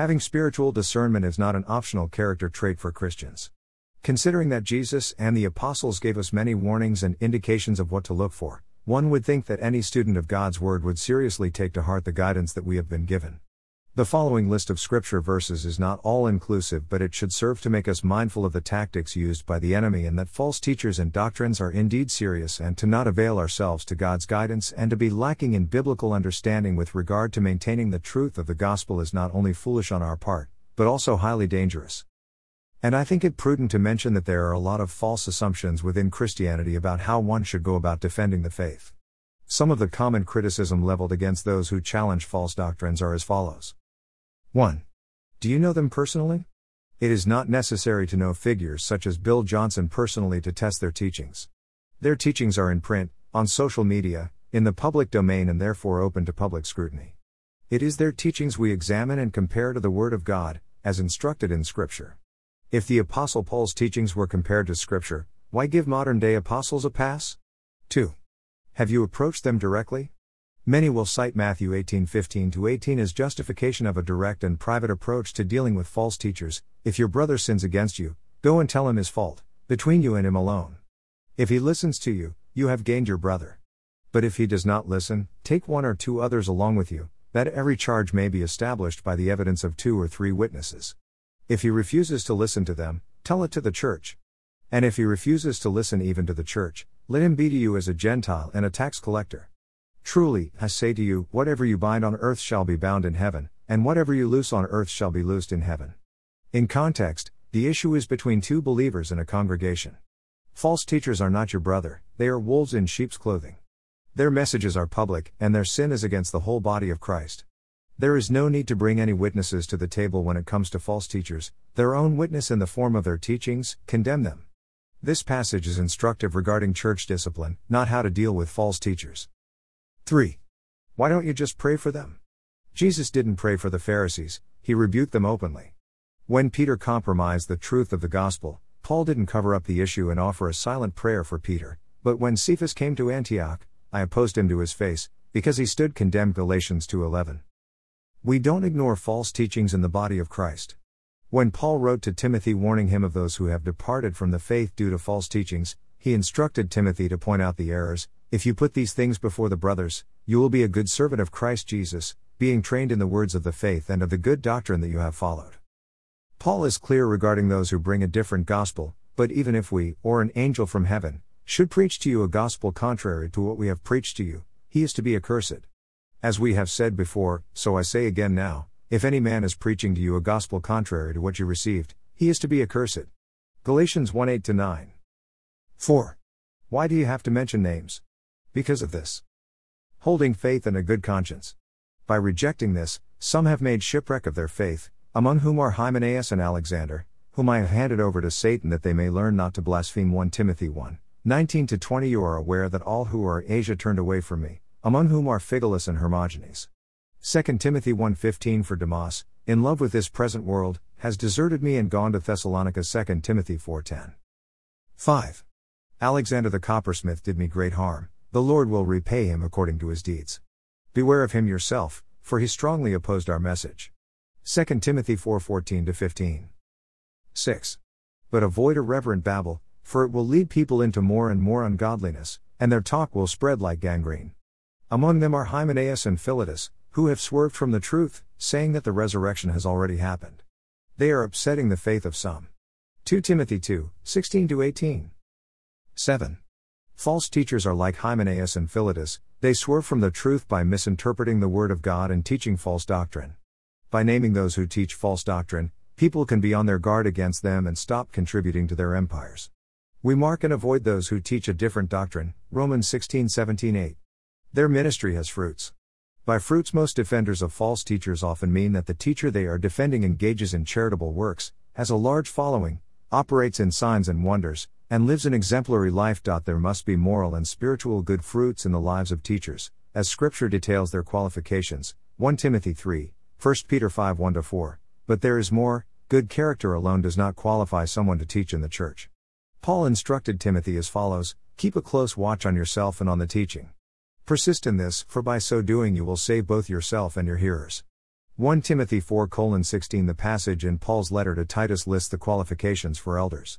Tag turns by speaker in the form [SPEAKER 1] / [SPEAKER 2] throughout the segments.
[SPEAKER 1] Having spiritual discernment is not an optional character trait for Christians. Considering that Jesus and the apostles gave us many warnings and indications of what to look for, one would think that any student of God's Word would seriously take to heart the guidance that we have been given. The following list of scripture verses is not all inclusive, but it should serve to make us mindful of the tactics used by the enemy and that false teachers and doctrines are indeed serious and to not avail ourselves to God's guidance and to be lacking in biblical understanding with regard to maintaining the truth of the gospel is not only foolish on our part, but also highly dangerous. And I think it prudent to mention that there are a lot of false assumptions within Christianity about how one should go about defending the faith. Some of the common criticism leveled against those who challenge false doctrines are as follows. 1. Do you know them personally? It is not necessary to know figures such as Bill Johnson personally to test their teachings. Their teachings are in print, on social media, in the public domain, and therefore open to public scrutiny. It is their teachings we examine and compare to the Word of God, as instructed in Scripture. If the Apostle Paul's teachings were compared to Scripture, why give modern day apostles a pass? 2. Have you approached them directly? Many will cite Matthew 18:15 to 18 as justification of a direct and private approach to dealing with false teachers. If your brother sins against you, go and tell him his fault, between you and him alone. If he listens to you, you have gained your brother. But if he does not listen, take one or two others along with you, that every charge may be established by the evidence of two or three witnesses. If he refuses to listen to them, tell it to the church. And if he refuses to listen even to the church, let him be to you as a Gentile and a tax collector. Truly, I say to you, whatever you bind on earth shall be bound in heaven, and whatever you loose on earth shall be loosed in heaven. In context, the issue is between two believers in a congregation. False teachers are not your brother, they are wolves in sheep's clothing. Their messages are public, and their sin is against the whole body of Christ. There is no need to bring any witnesses to the table when it comes to false teachers, their own witness in the form of their teachings, condemn them. This passage is instructive regarding church discipline, not how to deal with false teachers. 3. Why don't you just pray for them? Jesus didn't pray for the Pharisees, he rebuked them openly. When Peter compromised the truth of the gospel, Paul didn't cover up the issue and offer a silent prayer for Peter, but when Cephas came to Antioch, I opposed him to his face, because he stood condemned Galatians 2:11. We don't ignore false teachings in the body of Christ. When Paul wrote to Timothy warning him of those who have departed from the faith due to false teachings, he instructed Timothy to point out the errors, if you put these things before the brothers, you will be a good servant of Christ Jesus, being trained in the words of the faith and of the good doctrine that you have followed. Paul is clear regarding those who bring a different gospel, but even if we, or an angel from heaven, should preach to you a gospel contrary to what we have preached to you, he is to be accursed. As we have said before, so I say again now, if any man is preaching to you a gospel contrary to what you received, he is to be accursed. Galatians 1 8 9. 4. Why do you have to mention names? Because of this. Holding faith and a good conscience. By rejecting this, some have made shipwreck of their faith, among whom are Hymenaeus and Alexander, whom I have handed over to Satan that they may learn not to blaspheme 1 Timothy 1. 19 to 20 You are aware that all who are Asia turned away from me, among whom are Phygelus and Hermogenes. 2 Timothy 1:15 For Demas, in love with this present world, has deserted me and gone to Thessalonica 2 Timothy 4:10. 5. Alexander the coppersmith did me great harm, the Lord will repay him according to his deeds. Beware of him yourself, for he strongly opposed our message. 2 Timothy 4:14 15. 6. But avoid irreverent babble, for it will lead people into more and more ungodliness, and their talk will spread like gangrene. Among them are Hymenaeus and Philetus, who have swerved from the truth, saying that the resurrection has already happened. They are upsetting the faith of some. 2 Timothy 2 16 18. 7. False teachers are like Hymenaeus and Philetus, they swerve from the truth by misinterpreting the Word of God and teaching false doctrine. By naming those who teach false doctrine, people can be on their guard against them and stop contributing to their empires. We mark and avoid those who teach a different doctrine, Romans 16 17 8. Their ministry has fruits. By fruits, most defenders of false teachers often mean that the teacher they are defending engages in charitable works, has a large following, operates in signs and wonders, and lives an exemplary life. There must be moral and spiritual good fruits in the lives of teachers, as Scripture details their qualifications 1 Timothy 3, 1 Peter 5 1 4. But there is more, good character alone does not qualify someone to teach in the church. Paul instructed Timothy as follows Keep a close watch on yourself and on the teaching. Persist in this, for by so doing you will save both yourself and your hearers. 1 Timothy 4 16 The passage in Paul's letter to Titus lists the qualifications for elders.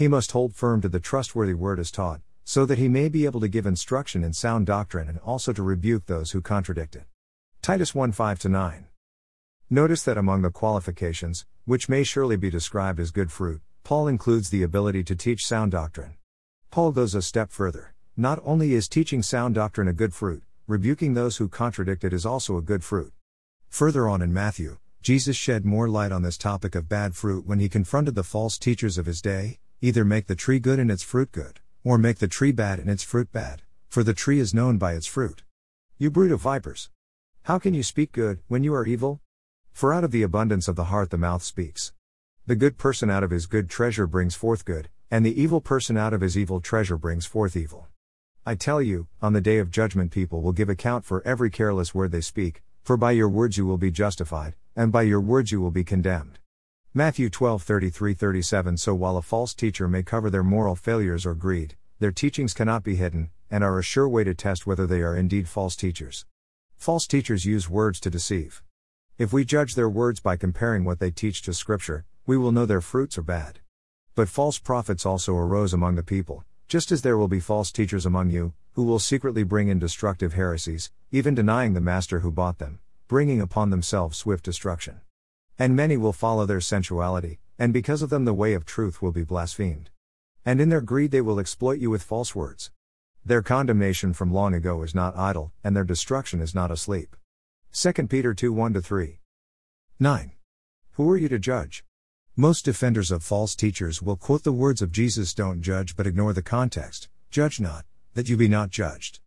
[SPEAKER 1] He must hold firm to the trustworthy word as taught, so that he may be able to give instruction in sound doctrine and also to rebuke those who contradict it. Titus 1 5 9. Notice that among the qualifications, which may surely be described as good fruit, Paul includes the ability to teach sound doctrine. Paul goes a step further. Not only is teaching sound doctrine a good fruit, rebuking those who contradict it is also a good fruit. Further on in Matthew, Jesus shed more light on this topic of bad fruit when he confronted the false teachers of his day either make the tree good and its fruit good, or make the tree bad and its fruit bad, for the tree is known by its fruit. You brood of vipers! How can you speak good when you are evil? For out of the abundance of the heart the mouth speaks. The good person out of his good treasure brings forth good, and the evil person out of his evil treasure brings forth evil. I tell you, on the day of judgment people will give account for every careless word they speak, for by your words you will be justified, and by your words you will be condemned. Matthew 12 33 37 So while a false teacher may cover their moral failures or greed, their teachings cannot be hidden, and are a sure way to test whether they are indeed false teachers. False teachers use words to deceive. If we judge their words by comparing what they teach to Scripture, we will know their fruits are bad. But false prophets also arose among the people, just as there will be false teachers among you, who will secretly bring in destructive heresies, even denying the master who bought them, bringing upon themselves swift destruction. And many will follow their sensuality, and because of them the way of truth will be blasphemed. And in their greed they will exploit you with false words. Their condemnation from long ago is not idle, and their destruction is not asleep. 2 Peter 2 1 3. 9. Who are you to judge? Most defenders of false teachers will quote the words of Jesus Don't judge but ignore the context, judge not, that you be not judged.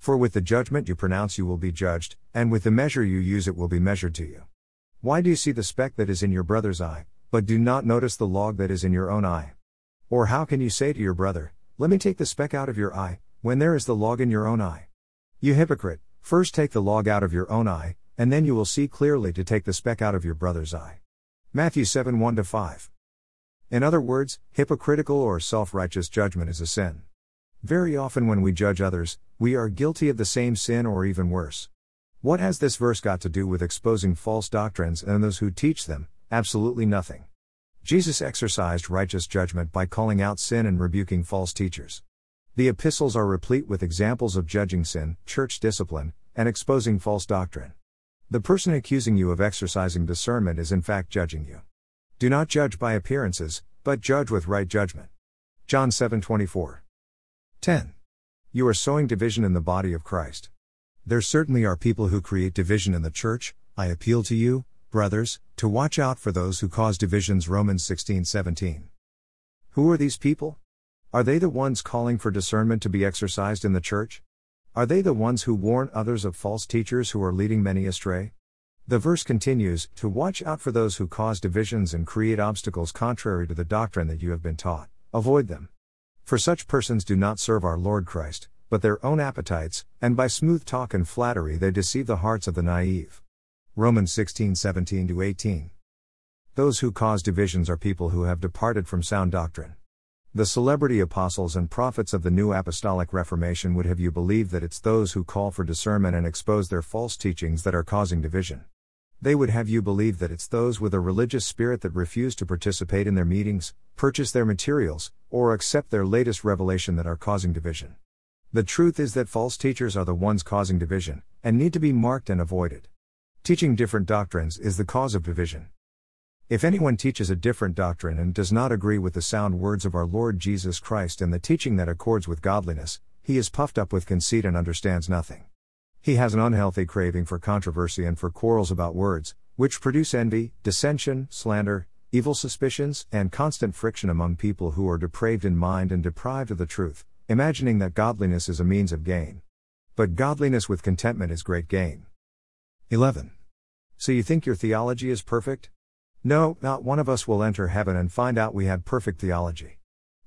[SPEAKER 1] For with the judgment you pronounce you will be judged, and with the measure you use it will be measured to you. Why do you see the speck that is in your brother's eye, but do not notice the log that is in your own eye? Or how can you say to your brother, Let me take the speck out of your eye, when there is the log in your own eye? You hypocrite, first take the log out of your own eye, and then you will see clearly to take the speck out of your brother's eye. Matthew 7 1 5. In other words, hypocritical or self righteous judgment is a sin. Very often, when we judge others, we are guilty of the same sin or even worse. What has this verse got to do with exposing false doctrines and those who teach them? Absolutely nothing. Jesus exercised righteous judgment by calling out sin and rebuking false teachers. The epistles are replete with examples of judging sin, church discipline, and exposing false doctrine. The person accusing you of exercising discernment is in fact judging you. Do not judge by appearances, but judge with right judgment. John 7:24. 10. You are sowing division in the body of Christ. There certainly are people who create division in the church. I appeal to you, brothers, to watch out for those who cause divisions. Romans 16:17. Who are these people? Are they the ones calling for discernment to be exercised in the church? Are they the ones who warn others of false teachers who are leading many astray? The verse continues To watch out for those who cause divisions and create obstacles contrary to the doctrine that you have been taught, avoid them. For such persons do not serve our Lord Christ, but their own appetites, and by smooth talk and flattery they deceive the hearts of the naive. Romans 16 17 18. Those who cause divisions are people who have departed from sound doctrine. The celebrity apostles and prophets of the New Apostolic Reformation would have you believe that it's those who call for discernment and expose their false teachings that are causing division. They would have you believe that it's those with a religious spirit that refuse to participate in their meetings, purchase their materials, or accept their latest revelation that are causing division. The truth is that false teachers are the ones causing division, and need to be marked and avoided. Teaching different doctrines is the cause of division. If anyone teaches a different doctrine and does not agree with the sound words of our Lord Jesus Christ and the teaching that accords with godliness, he is puffed up with conceit and understands nothing. He has an unhealthy craving for controversy and for quarrels about words, which produce envy, dissension, slander, evil suspicions, and constant friction among people who are depraved in mind and deprived of the truth, imagining that godliness is a means of gain. But godliness with contentment is great gain. 11. So you think your theology is perfect? No, not one of us will enter heaven and find out we had perfect theology.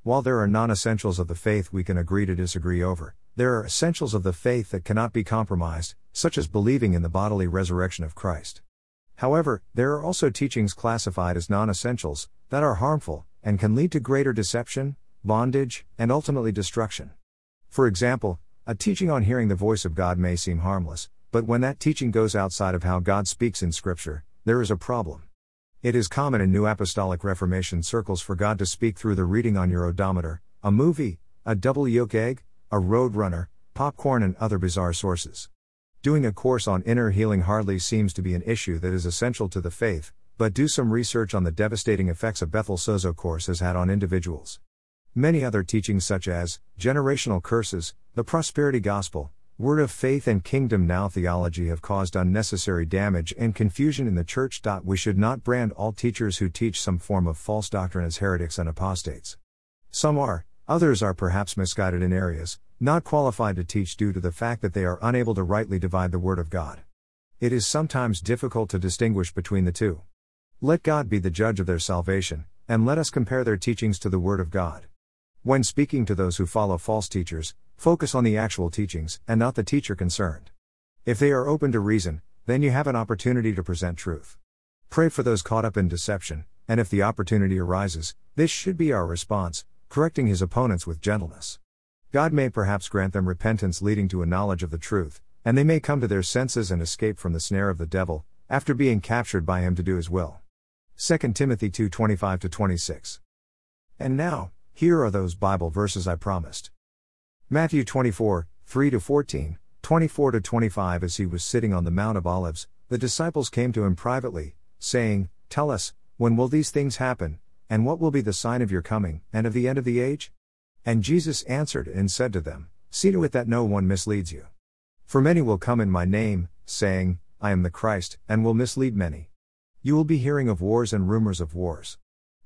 [SPEAKER 1] While there are non essentials of the faith we can agree to disagree over, there are essentials of the faith that cannot be compromised, such as believing in the bodily resurrection of Christ. However, there are also teachings classified as non essentials that are harmful and can lead to greater deception, bondage, and ultimately destruction. For example, a teaching on hearing the voice of God may seem harmless, but when that teaching goes outside of how God speaks in Scripture, there is a problem. It is common in New Apostolic Reformation circles for God to speak through the reading on your odometer, a movie, a double yolk egg, a road runner, popcorn, and other bizarre sources. Doing a course on inner healing hardly seems to be an issue that is essential to the faith, but do some research on the devastating effects a Bethel Sozo course has had on individuals. Many other teachings, such as generational curses, the prosperity gospel, word of faith, and kingdom now theology, have caused unnecessary damage and confusion in the church. We should not brand all teachers who teach some form of false doctrine as heretics and apostates. Some are, others are perhaps misguided in areas, not qualified to teach due to the fact that they are unable to rightly divide the Word of God. It is sometimes difficult to distinguish between the two. Let God be the judge of their salvation, and let us compare their teachings to the Word of God. When speaking to those who follow false teachers, focus on the actual teachings and not the teacher concerned. If they are open to reason, then you have an opportunity to present truth. Pray for those caught up in deception, and if the opportunity arises, this should be our response, correcting his opponents with gentleness. God may perhaps grant them repentance leading to a knowledge of the truth, and they may come to their senses and escape from the snare of the devil, after being captured by him to do his will. 2 Timothy 2:25 26. And now, here are those Bible verses I promised. Matthew 24, 3 to 14, 24 25 As he was sitting on the Mount of Olives, the disciples came to him privately, saying, Tell us, when will these things happen, and what will be the sign of your coming, and of the end of the age? And Jesus answered and said to them, See to it that no one misleads you. For many will come in my name, saying, I am the Christ, and will mislead many. You will be hearing of wars and rumors of wars.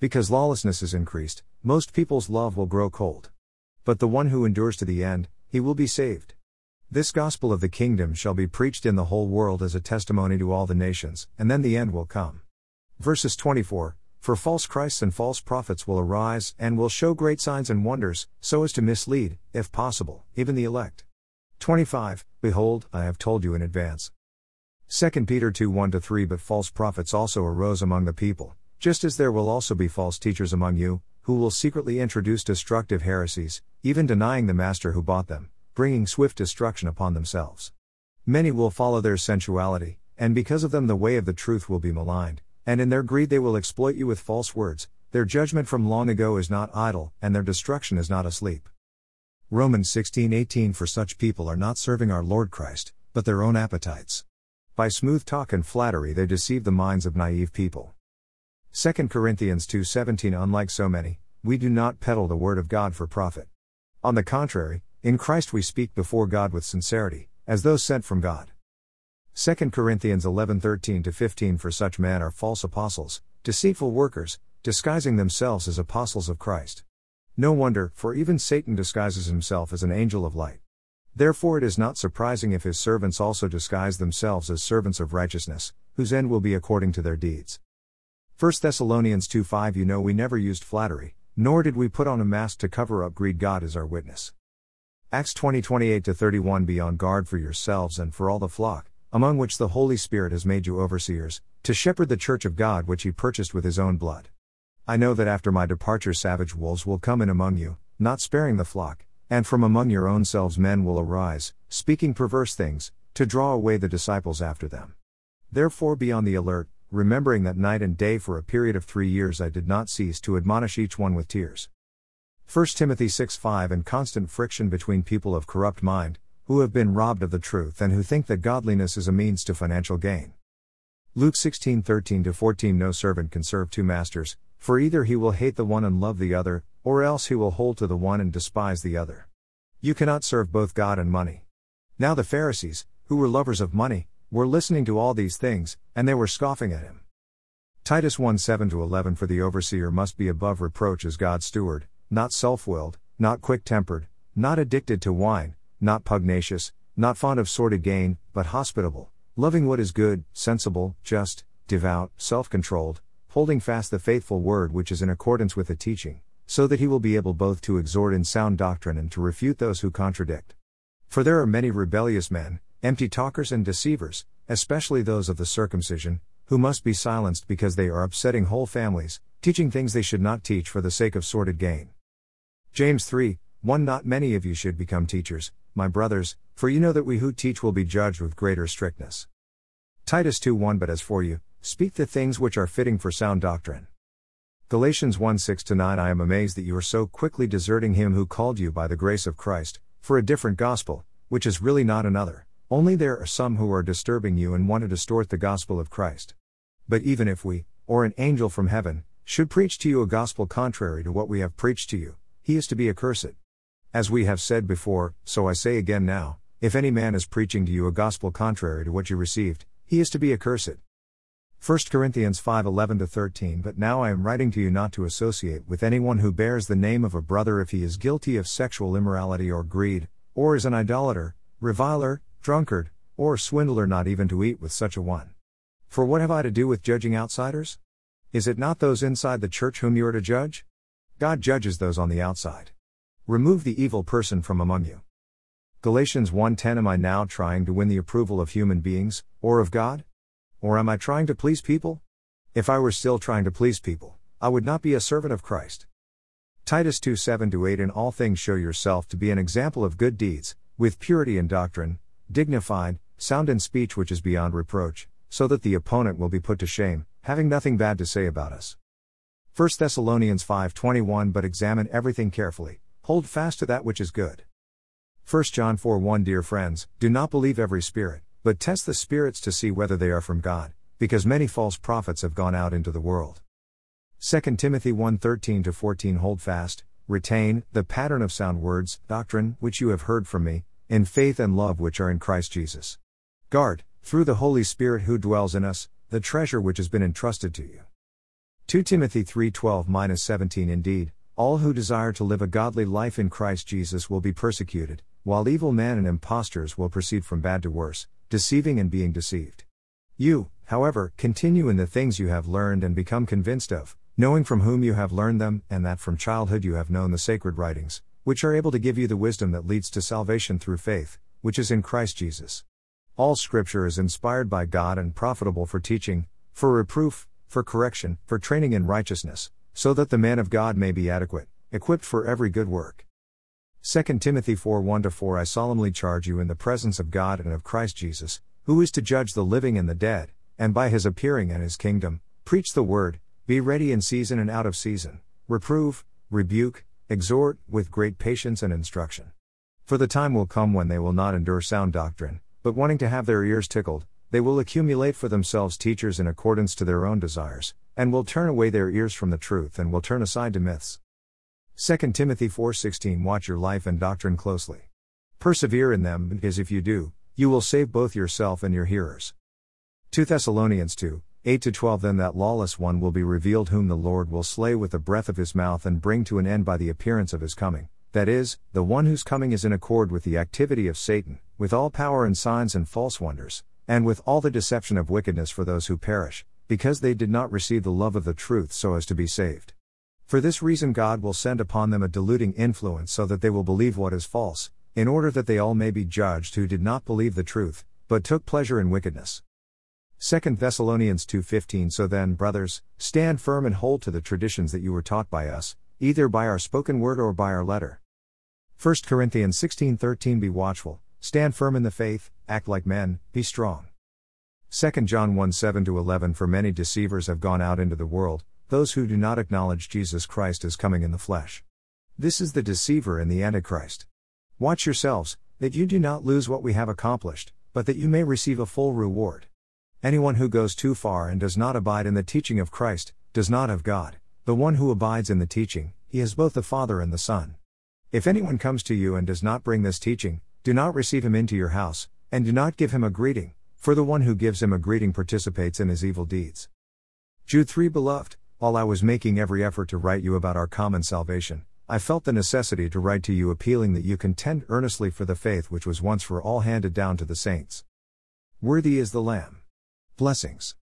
[SPEAKER 1] Because lawlessness is increased, most people's love will grow cold. But the one who endures to the end, he will be saved. This gospel of the kingdom shall be preached in the whole world as a testimony to all the nations, and then the end will come. Verses 24 For false Christs and false prophets will arise, and will show great signs and wonders, so as to mislead, if possible, even the elect. 25 Behold, I have told you in advance. 2 Peter 2 1 3 But false prophets also arose among the people just as there will also be false teachers among you, who will secretly introduce destructive heresies, even denying the master who bought them, bringing swift destruction upon themselves. Many will follow their sensuality, and because of them the way of the truth will be maligned, and in their greed they will exploit you with false words. Their judgment from long ago is not idle, and their destruction is not asleep. Romans 16:18 For such people are not serving our Lord Christ, but their own appetites. By smooth talk and flattery they deceive the minds of naive people. 2 Corinthians 2:17 Unlike so many, we do not peddle the word of God for profit. On the contrary, in Christ we speak before God with sincerity, as those sent from God. 2 Corinthians 11:13 15 For such men are false apostles, deceitful workers, disguising themselves as apostles of Christ. No wonder, for even Satan disguises himself as an angel of light. Therefore it is not surprising if his servants also disguise themselves as servants of righteousness, whose end will be according to their deeds. 1 Thessalonians 2 5 You know we never used flattery, nor did we put on a mask to cover up greed. God is our witness. Acts 20 28 31 Be on guard for yourselves and for all the flock, among which the Holy Spirit has made you overseers, to shepherd the church of God which he purchased with his own blood. I know that after my departure savage wolves will come in among you, not sparing the flock, and from among your own selves men will arise, speaking perverse things, to draw away the disciples after them. Therefore be on the alert, remembering that night and day for a period of three years I did not cease to admonish each one with tears. 1 Timothy 6 5 And constant friction between people of corrupt mind, who have been robbed of the truth and who think that godliness is a means to financial gain. Luke 16 13 14 No servant can serve two masters, For either he will hate the one and love the other, or else he will hold to the one and despise the other. You cannot serve both God and money. Now the Pharisees, who were lovers of money, were listening to all these things, and they were scoffing at him. Titus 1 7 11 For the overseer must be above reproach as God's steward, not self willed, not quick tempered, not addicted to wine, not pugnacious, not fond of sordid gain, but hospitable, loving what is good, sensible, just, devout, self controlled, holding fast the faithful word which is in accordance with the teaching, so that he will be able both to exhort in sound doctrine and to refute those who contradict. For there are many rebellious men, empty talkers and deceivers, especially those of the circumcision, who must be silenced because they are upsetting whole families, teaching things they should not teach for the sake of sordid gain. James 3 1 Not many of you should become teachers, my brothers, for you know that we who teach will be judged with greater strictness. Titus 2 1 But as for you, speak the things which are fitting for sound doctrine. Galatians 1 6 9 I am amazed that you are so quickly deserting him who called you by the grace of Christ, for a different gospel, which is really not another, only there are some who are disturbing you and want to distort the gospel of Christ. But even if we, or an angel from heaven, should preach to you a gospel contrary to what we have preached to you, he is to be accursed. As we have said before, so I say again now if any man is preaching to you a gospel contrary to what you received, he is to be accursed. 1 Corinthians 5 11 13 But now I am writing to you not to associate with anyone who bears the name of a brother if he is guilty of sexual immorality or greed, or is an idolater, reviler, drunkard, or swindler, not even to eat with such a one. For what have I to do with judging outsiders? Is it not those inside the church whom you are to judge? God judges those on the outside. Remove the evil person from among you. Galatians 1:10 Am I now trying to win the approval of human beings or of God? Or am I trying to please people? If I were still trying to please people, I would not be a servant of Christ. Titus 2 7 8 In all things show yourself to be an example of good deeds, with purity in doctrine, dignified, sound in speech which is beyond reproach, so that the opponent will be put to shame, having nothing bad to say about us. 1 Thessalonians 5:21 But examine everything carefully, hold fast to that which is good. 1 John 4 1 Dear friends, do not believe every spirit, but test the spirits to see whether they are from God, because many false prophets have gone out into the world. 2 Timothy 1 13 14 Hold fast, retain, the pattern of sound words, doctrine, which you have heard from me, in faith and love which are in Christ Jesus. Guard, through the Holy Spirit who dwells in us, the treasure which has been entrusted to you. 2 Timothy 3:12 17 Indeed, all who desire to live a godly life in Christ Jesus will be persecuted, while evil men and impostors will proceed from bad to worse, deceiving and being deceived. You, however, continue in the things you have learned and become convinced of, knowing from whom you have learned them, and that from childhood you have known the sacred writings, which are able to give you the wisdom that leads to salvation through faith, which is in Christ Jesus. All scripture is inspired by God and profitable for teaching, for reproof, for correction, for training in righteousness, so that the man of God may be adequate, equipped for every good work. 2 Timothy 4 1 4 I solemnly charge you in the presence of God and of Christ Jesus, who is to judge the living and the dead, and by his appearing and his kingdom, preach the word, be ready in season and out of season, reprove, rebuke, exhort, with great patience and instruction. For the time will come when they will not endure sound doctrine, but wanting to have their ears tickled, they will accumulate for themselves teachers in accordance to their own desires, and will turn away their ears from the truth and will turn aside to myths. 2 Timothy 4:16 Watch your life and doctrine closely. Persevere in them, because if you do, you will save both yourself and your hearers. 2 Thessalonians 2 8 to 12 Then that lawless one will be revealed, whom the Lord will slay with the breath of his mouth and bring to an end by the appearance of his coming, that is, the one whose coming is in accord with the activity of Satan, with all power and signs and false wonders, and with all the deception of wickedness for those who perish, because they did not receive the love of the truth so as to be saved. For this reason, God will send upon them a deluding influence so that they will believe what is false, in order that they all may be judged who did not believe the truth, but took pleasure in wickedness. 2 Thessalonians 2:15 So then, brothers, stand firm and hold to the traditions that you were taught by us, either by our spoken word or by our letter. 1 Corinthians 16:13 Be watchful, stand firm in the faith, act like men, be strong. 2 John 1 7 11 For many deceivers have gone out into the world, those who do not acknowledge Jesus Christ as coming in the flesh. This is the deceiver and the Antichrist. Watch yourselves, that you do not lose what we have accomplished, but that you may receive a full reward. Anyone who goes too far and does not abide in the teaching of Christ, does not have God, the one who abides in the teaching, he has both the Father and the Son. If anyone comes to you and does not bring this teaching, do not receive him into your house, and do not give him a greeting, for the one who gives him a greeting participates in his evil deeds. Jude 3 Beloved, while I was making every effort to write you about our common salvation, I felt the necessity to write to you appealing that you contend earnestly for the faith which was once for all handed down to the saints. Worthy is the Lamb. Blessings.